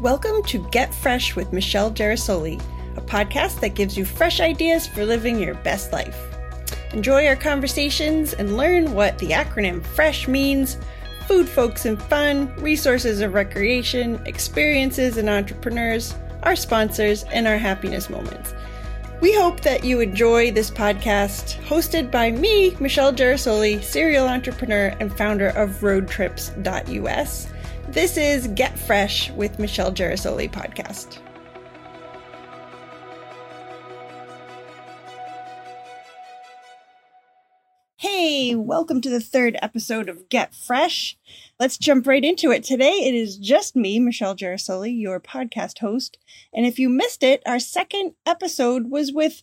Welcome to Get Fresh with Michelle Girasole, a podcast that gives you fresh ideas for living your best life. Enjoy our conversations and learn what the acronym FRESH means food, folks, and fun, resources of recreation, experiences and entrepreneurs, our sponsors, and our happiness moments. We hope that you enjoy this podcast hosted by me, Michelle Girasole, serial entrepreneur and founder of roadtrips.us. This is Get Fresh with Michelle Girasole podcast. Hey, welcome to the third episode of Get Fresh. Let's jump right into it. Today it is just me, Michelle Girasole, your podcast host. And if you missed it, our second episode was with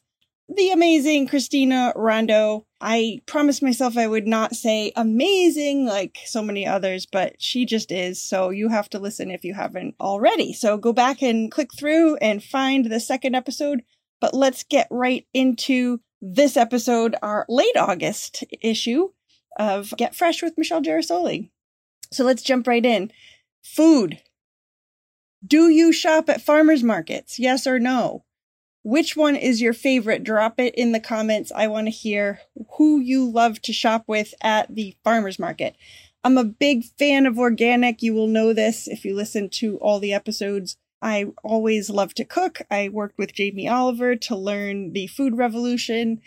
the amazing Christina Rondo. I promised myself I would not say amazing like so many others, but she just is. So you have to listen if you haven't already. So go back and click through and find the second episode. But let's get right into this episode, our late August issue of Get Fresh with Michelle Girasole. So let's jump right in. Food. Do you shop at farmers markets? Yes or no? Which one is your favorite? Drop it in the comments. I want to hear who you love to shop with at the farmers market. I'm a big fan of organic. You will know this if you listen to all the episodes. I always love to cook. I worked with Jamie Oliver to learn the food revolution,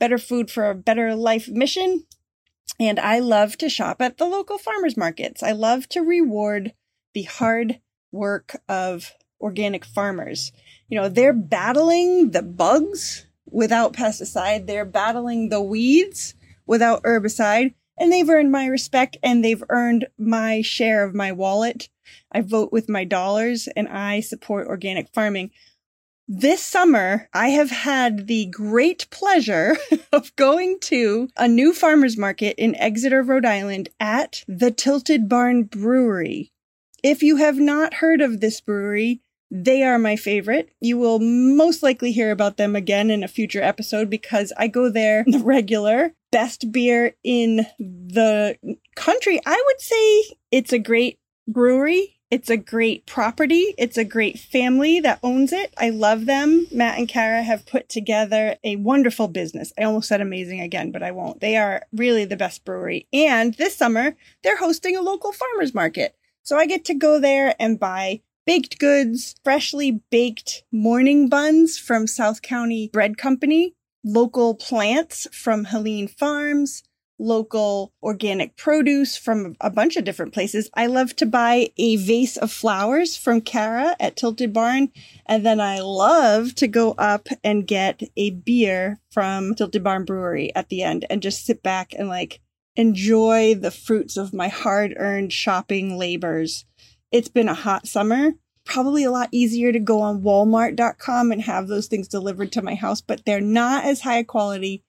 better food for a better life mission. And I love to shop at the local farmers markets. I love to reward the hard work of organic farmers. You know, they're battling the bugs without pesticide. They're battling the weeds without herbicide and they've earned my respect and they've earned my share of my wallet. I vote with my dollars and I support organic farming. This summer, I have had the great pleasure of going to a new farmer's market in Exeter, Rhode Island at the Tilted Barn Brewery. If you have not heard of this brewery, they are my favorite. You will most likely hear about them again in a future episode because I go there the regular. Best beer in the country. I would say it's a great brewery. It's a great property. It's a great family that owns it. I love them. Matt and Kara have put together a wonderful business. I almost said amazing again, but I won't. They are really the best brewery. And this summer, they're hosting a local farmers market. So I get to go there and buy baked goods, freshly baked morning buns from South County Bread Company, local plants from Helene Farms, local organic produce from a bunch of different places. I love to buy a vase of flowers from Kara at Tilted Barn. And then I love to go up and get a beer from Tilted Barn Brewery at the end and just sit back and like enjoy the fruits of my hard earned shopping labors it's been a hot summer. Probably a lot easier to go on walmart.com and have those things delivered to my house, but they're not as high quality.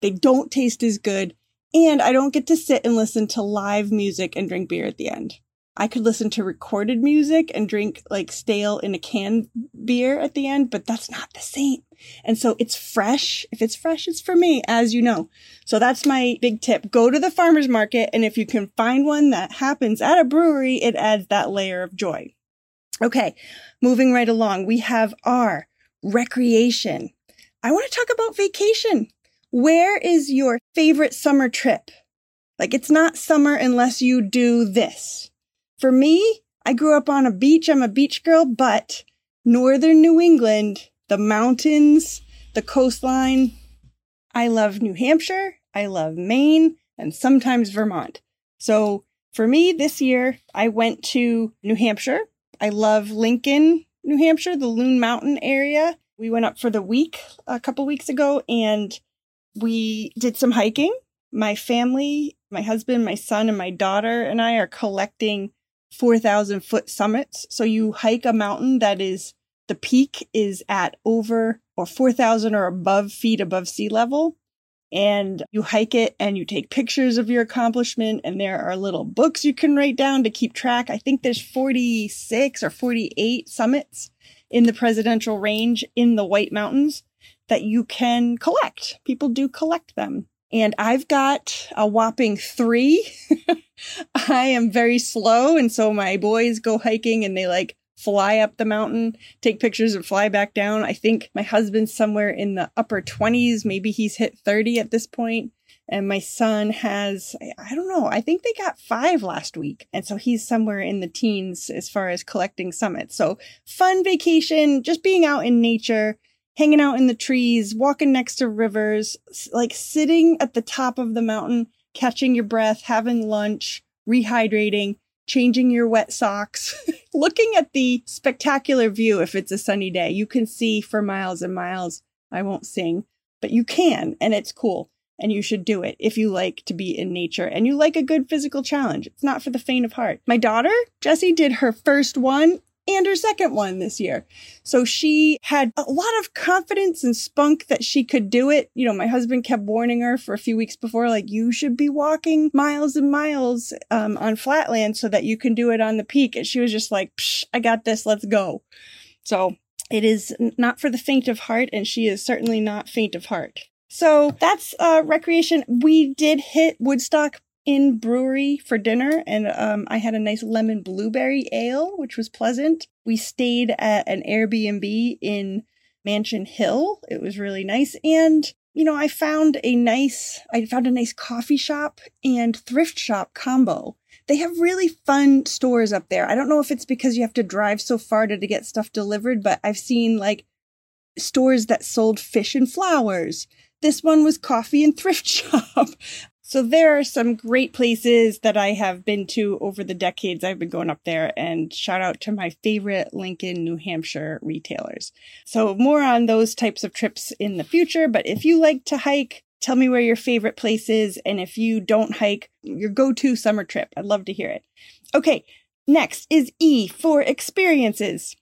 They don't taste as good. And I don't get to sit and listen to live music and drink beer at the end. I could listen to recorded music and drink like stale in a can beer at the end, but that's not the same. And so it's fresh. If it's fresh, it's for me, as you know. So that's my big tip. Go to the farmer's market. And if you can find one that happens at a brewery, it adds that layer of joy. Okay. Moving right along. We have our recreation. I want to talk about vacation. Where is your favorite summer trip? Like it's not summer unless you do this. For me, I grew up on a beach. I'm a beach girl, but northern New England, the mountains, the coastline. I love New Hampshire. I love Maine and sometimes Vermont. So for me this year, I went to New Hampshire. I love Lincoln, New Hampshire, the Loon Mountain area. We went up for the week a couple weeks ago and we did some hiking. My family, my husband, my son, and my daughter and I are collecting 4,000 foot summits. So you hike a mountain that is, the peak is at over or 4,000 or above feet above sea level. And you hike it and you take pictures of your accomplishment. And there are little books you can write down to keep track. I think there's 46 or 48 summits in the presidential range in the White Mountains that you can collect. People do collect them. And I've got a whopping three I am very slow. And so my boys go hiking and they like fly up the mountain, take pictures and fly back down. I think my husband's somewhere in the upper 20s. Maybe he's hit 30 at this point. And my son has, I don't know, I think they got five last week. And so he's somewhere in the teens as far as collecting summits. So fun vacation, just being out in nature, hanging out in the trees, walking next to rivers, like sitting at the top of the mountain, catching your breath, having lunch, rehydrating, changing your wet socks, looking at the spectacular view if it's a sunny day. You can see for miles and miles. I won't sing, but you can, and it's cool. And you should do it if you like to be in nature and you like a good physical challenge. It's not for the faint of heart. My daughter, Jessie, did her first one and her second one this year. So she had a lot of confidence and spunk that she could do it. You know, my husband kept warning her for a few weeks before, like, you should be walking miles and miles um, on flatland so that you can do it on the peak. And she was just like, Psh, I got this, let's go. So it is not for the faint of heart, and she is certainly not faint of heart. So that's uh, recreation. We did hit Woodstock Inn Brewery for dinner, and um, I had a nice lemon blueberry ale, which was pleasant. We stayed at an Airbnb in Mansion Hill. It was really nice, and you know, I found a nice, I found a nice coffee shop and thrift shop combo. They have really fun stores up there. I don't know if it's because you have to drive so far to, to get stuff delivered, but I've seen like stores that sold fish and flowers. This one was coffee and thrift shop. So there are some great places that I have been to over the decades I've been going up there and shout out to my favorite Lincoln, New Hampshire retailers. So more on those types of trips in the future, but if you like to hike, tell me where your favorite place is and if you don't hike, your go-to summer trip. I'd love to hear it. Okay, next is E for experiences.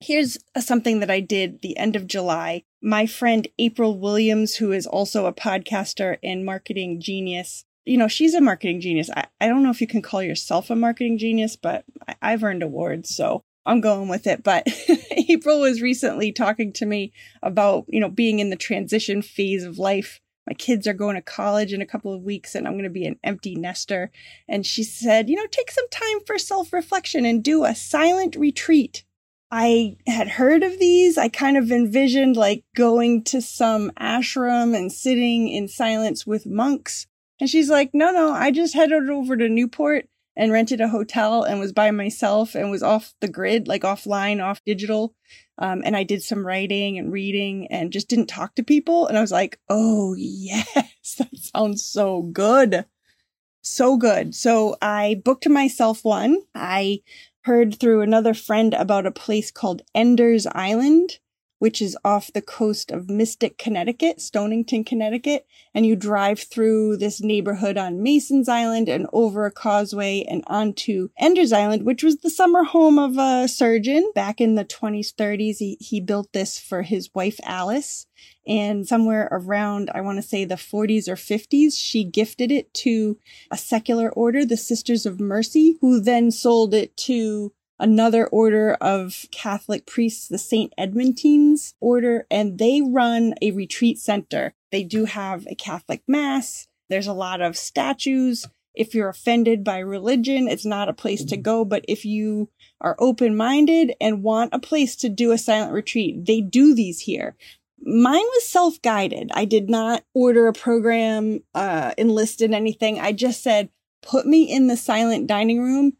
Here's uh, something that I did the end of July. My friend April Williams, who is also a podcaster and marketing genius, you know, she's a marketing genius. I, I don't know if you can call yourself a marketing genius, but I, I've earned awards, so I'm going with it. But April was recently talking to me about, you know, being in the transition phase of life. My kids are going to college in a couple of weeks and I'm going to be an empty nester. And she said, you know, take some time for self reflection and do a silent retreat I had heard of these. I kind of envisioned like going to some ashram and sitting in silence with monks. And she's like, no, no, I just headed over to Newport and rented a hotel and was by myself and was off the grid, like offline, off digital. Um, and I did some writing and reading and just didn't talk to people. And I was like, oh, yes, that sounds so good. So good. So I booked myself one. I heard through another friend about a place called Enders Island, which is off the coast of Mystic, Connecticut, Stonington, Connecticut. And you drive through this neighborhood on Mason's Island and over a causeway and onto Enders Island, which was the summer home of a surgeon back in the 20s, 30s. He, he built this for his wife, Alice. And somewhere around, I want to say the 40s or 50s, she gifted it to a secular order, the Sisters of Mercy, who then sold it to another order of Catholic priests, the St. Edmundites order, and they run a retreat center. They do have a Catholic mass. There's a lot of statues. If you're offended by religion, it's not a place to go. But if you are open minded and want a place to do a silent retreat, they do these here. Mine was self guided. I did not order a program, uh, enlisted anything. I just said, put me in the silent dining room.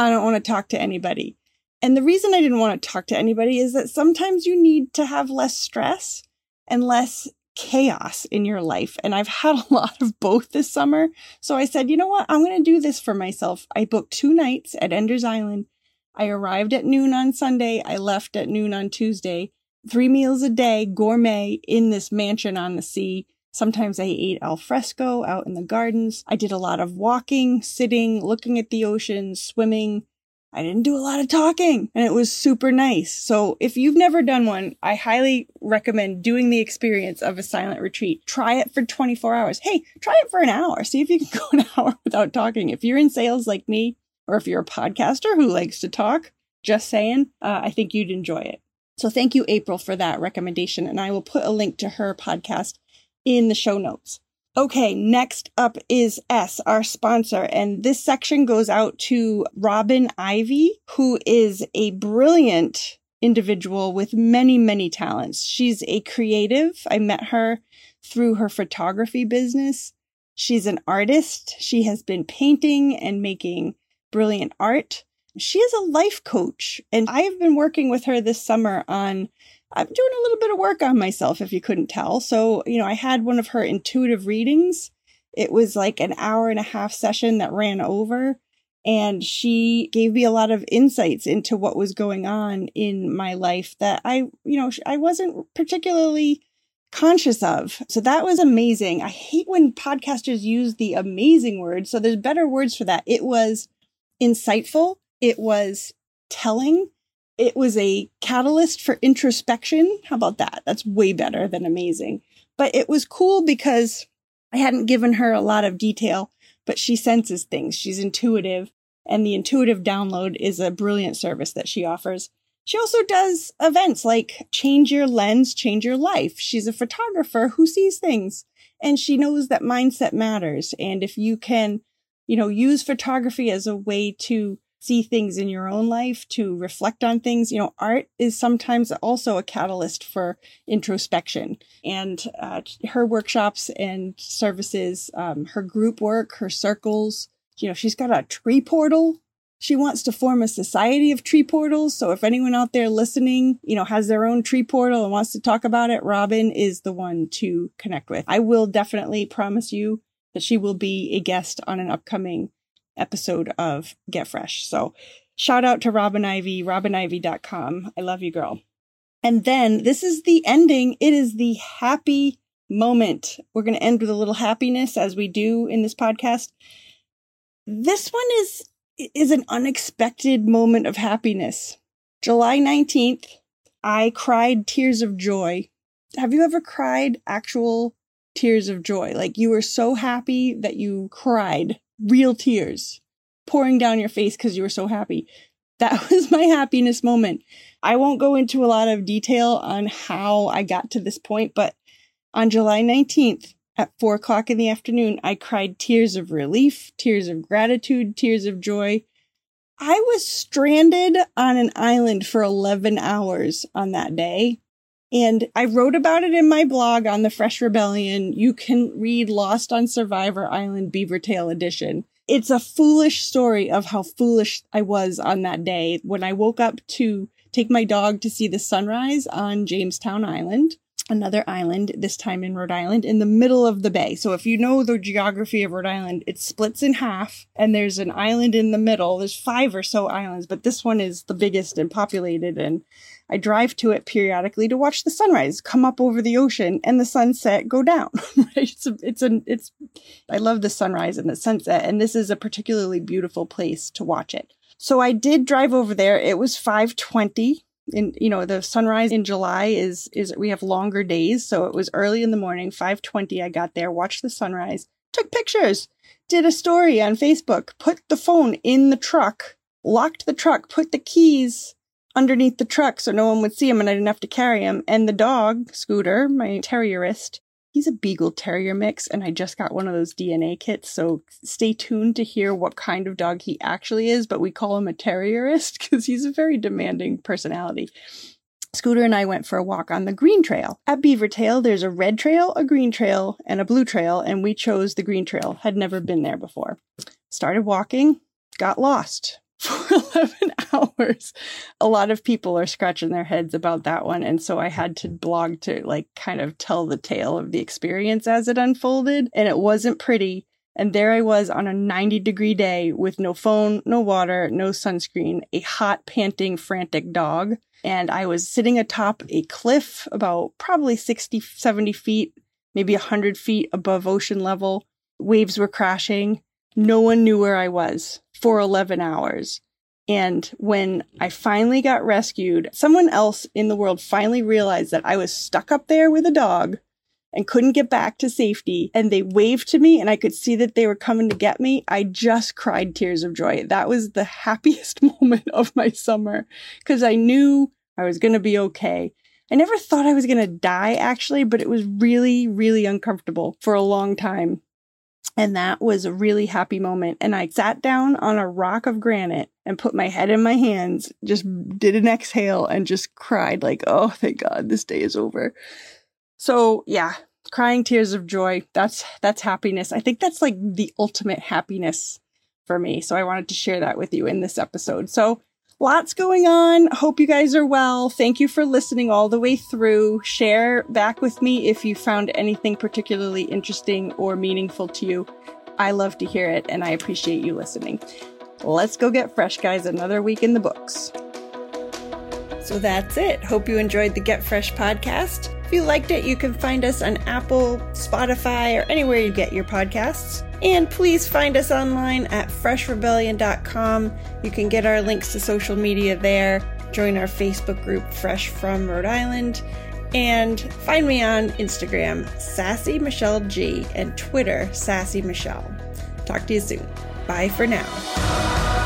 I don't want to talk to anybody. And the reason I didn't want to talk to anybody is that sometimes you need to have less stress and less chaos in your life. And I've had a lot of both this summer. So I said, you know what? I'm going to do this for myself. I booked two nights at Enders Island. I arrived at noon on Sunday. I left at noon on Tuesday three meals a day, gourmet in this mansion on the sea. Sometimes I ate al fresco out in the gardens. I did a lot of walking, sitting, looking at the ocean, swimming. I didn't do a lot of talking and it was super nice. So if you've never done one, I highly recommend doing the experience of a silent retreat. Try it for 24 hours. Hey, try it for an hour. See if you can go an hour without talking. If you're in sales like me, or if you're a podcaster who likes to talk, just saying, uh, I think you'd enjoy it. So thank you, April, for that recommendation. And I will put a link to her podcast in the show notes. Okay, next up is S, our sponsor. And this section goes out to Robin Ivy, who is a brilliant individual with many, many talents. She's a creative. I met her through her photography business. She's an artist. She has been painting and making brilliant art. She is a life coach, and I have been working with her this summer on. I'm doing a little bit of work on myself, if you couldn't tell. So, you know, I had one of her intuitive readings. It was like an hour and a half session that ran over. And she gave me a lot of insights into what was going on in my life that I, you know, I wasn't particularly conscious of. So that was amazing. I hate when podcasters use the amazing word. So there's better words for that. It was insightful. It was telling. It was a catalyst for introspection. How about that? That's way better than amazing. But it was cool because I hadn't given her a lot of detail, but she senses things. She's intuitive. And the intuitive download is a brilliant service that she offers. She also does events like Change Your Lens, Change Your Life. She's a photographer who sees things and she knows that mindset matters. And if you can, you know, use photography as a way to see things in your own life, to reflect on things, you know, art is sometimes also a catalyst for introspection. And uh, her workshops and services, um, her group work, her circles, you know, she's got a tree portal she wants to form a society of tree portals. So if anyone out there listening, you know, has their own tree portal and wants to talk about it, Robin is the one to connect with. I will definitely promise you that she will be a guest on an upcoming episode of Get Fresh. So shout out to Robin Ivy, robinivy.com. I love you, girl. And then this is the ending. It is the happy moment. We're going to end with a little happiness as we do in this podcast. This one is is an unexpected moment of happiness. July 19th, I cried tears of joy. Have you ever cried actual tears of joy? Like you were so happy that you cried real tears pouring down your face because you were so happy. That was my happiness moment. I won't go into a lot of detail on how I got to this point, but on July 19th, at four o'clock in the afternoon, I cried tears of relief, tears of gratitude, tears of joy. I was stranded on an island for 11 hours on that day. And I wrote about it in my blog on the Fresh Rebellion. You can read Lost on Survivor Island Beaver Tail Edition. It's a foolish story of how foolish I was on that day when I woke up to take my dog to see the sunrise on Jamestown Island another island, this time in Rhode Island, in the middle of the bay. So if you know the geography of Rhode Island, it splits in half and there's an island in the middle. There's five or so islands, but this one is the biggest and populated. And I drive to it periodically to watch the sunrise come up over the ocean and the sunset go down. it's a, it's a, it's, I love the sunrise and the sunset. And this is a particularly beautiful place to watch it. So I did drive over there. It was 520 in you know the sunrise in July is is we have longer days, so it was early in the morning, 5:20 I got there, watched the sunrise, took pictures, did a story on Facebook, put the phone in the truck, locked the truck, put the keys underneath the truck so no one would see him and I didn't have to carry him, and the dog, Scooter, my terrierist, He's a Beagle Terrier mix, and I just got one of those DNA kits, so stay tuned to hear what kind of dog he actually is, but we call him a Terrierist because he's a very demanding personality. Scooter and I went for a walk on the green trail. At Beaver Tail, there's a red trail, a green trail, and a blue trail, and we chose the green trail. Had never been there before. Started walking, got lost for 11 hours. A lot of people are scratching their heads about that one. And so I had to blog to like kind of tell the tale of the experience as it unfolded. And it wasn't pretty. And there I was on a 90 degree day with no phone, no water, no sunscreen, a hot, panting, frantic dog. And I was sitting atop a cliff about probably 60, 70 feet, maybe 100 feet above ocean level. Waves were crashing. No one knew where I was for 11 hours. And when I finally got rescued, someone else in the world finally realized that I was stuck up there with a dog and couldn't get back to safety. And they waved to me and I could see that they were coming to get me. I just cried tears of joy. That was the happiest moment of my summer because I knew I was going to be okay. I never thought I was going to die actually, but it was really, really uncomfortable for a long time. And that was a really happy moment. And I sat down on a rock of granite and put my head in my hands, just did an exhale and just cried like, oh, thank God this day is over. So yeah, crying tears of joy. That's, that's happiness. I think that's like the ultimate happiness for me. So I wanted to share that with you in this episode. So lots going on. Hope you guys are well. Thank you for listening all the way through. Share back with me if you found anything particularly interesting or meaningful to you. I love to hear it and I appreciate you listening. Let's go get fresh, guys. Another week in the books. So that's it. Hope you enjoyed the Get Fresh podcast. If you liked it, you can find us on Apple, Spotify, or anywhere you get your podcasts. And please find us online at freshrebellion.com. You can get our links to social media there, join our Facebook group, Fresh from Rhode Island, and find me on Instagram, Sassy Michelle G, and Twitter, Sassy Michelle. Talk to you soon. Bye for now.